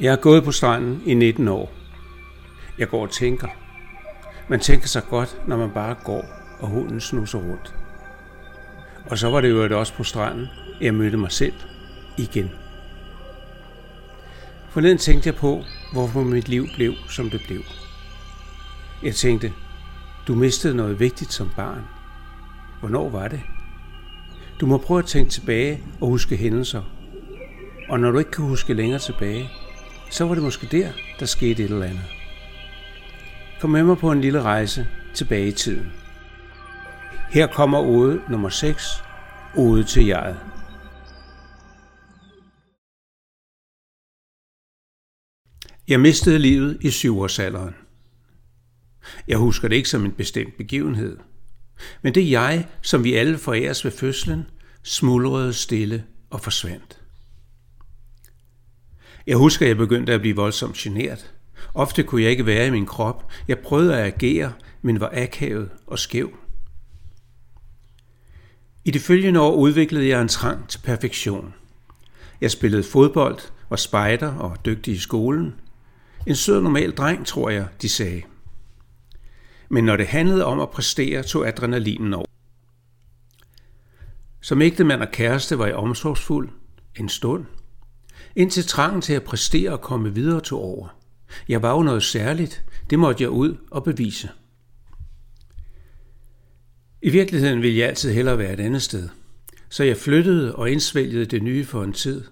Jeg har gået på stranden i 19 år. Jeg går og tænker. Man tænker sig godt, når man bare går, og hunden snuser rundt. Og så var det jo også på stranden, jeg mødte mig selv igen. Forleden tænkte jeg på, hvorfor mit liv blev, som det blev. Jeg tænkte, du mistede noget vigtigt som barn. Hvornår var det? Du må prøve at tænke tilbage og huske hændelser. Og når du ikke kan huske længere tilbage, så var det måske der, der skete et eller andet. Kom med mig på en lille rejse tilbage i tiden. Her kommer ode nummer 6, ode til jeget. Jeg mistede livet i syvårsalderen. Jeg husker det ikke som en bestemt begivenhed. Men det jeg, som vi alle foræres ved fødslen, smuldrede stille og forsvandt. Jeg husker, at jeg begyndte at blive voldsomt generet. Ofte kunne jeg ikke være i min krop. Jeg prøvede at agere, men var akavet og skæv. I det følgende år udviklede jeg en trang til perfektion. Jeg spillede fodbold, var spejder og dygtig i skolen. En sød normal dreng, tror jeg, de sagde. Men når det handlede om at præstere, tog adrenalinen over. Som ægtemand og kæreste var jeg omsorgsfuld en stund – indtil trangen til at præstere og komme videre tog over. Jeg var jo noget særligt, det måtte jeg ud og bevise. I virkeligheden ville jeg altid hellere være et andet sted, så jeg flyttede og indsvælgede det nye for en tid.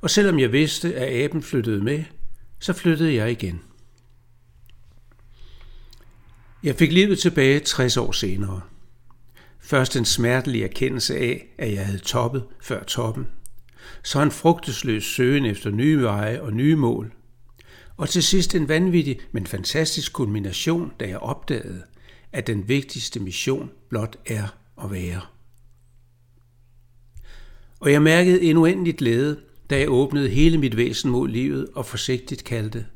Og selvom jeg vidste, at aben flyttede med, så flyttede jeg igen. Jeg fik livet tilbage 60 år senere. Først en smertelig erkendelse af, at jeg havde toppet før toppen – så en frugtesløs søgen efter nye veje og nye mål. Og til sidst en vanvittig, men fantastisk kulmination, da jeg opdagede, at den vigtigste mission blot er at være. Og jeg mærkede en uendelig glæde, da jeg åbnede hele mit væsen mod livet og forsigtigt kaldte,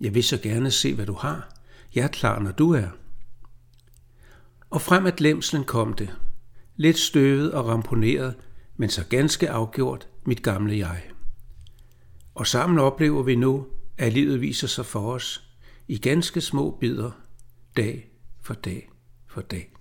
jeg vil så gerne se, hvad du har. Jeg er klar, når du er. Og frem at lemslen kom det, lidt støvet og ramponeret, men så ganske afgjort mit gamle jeg. Og sammen oplever vi nu, at livet viser sig for os i ganske små bidder, dag for dag for dag.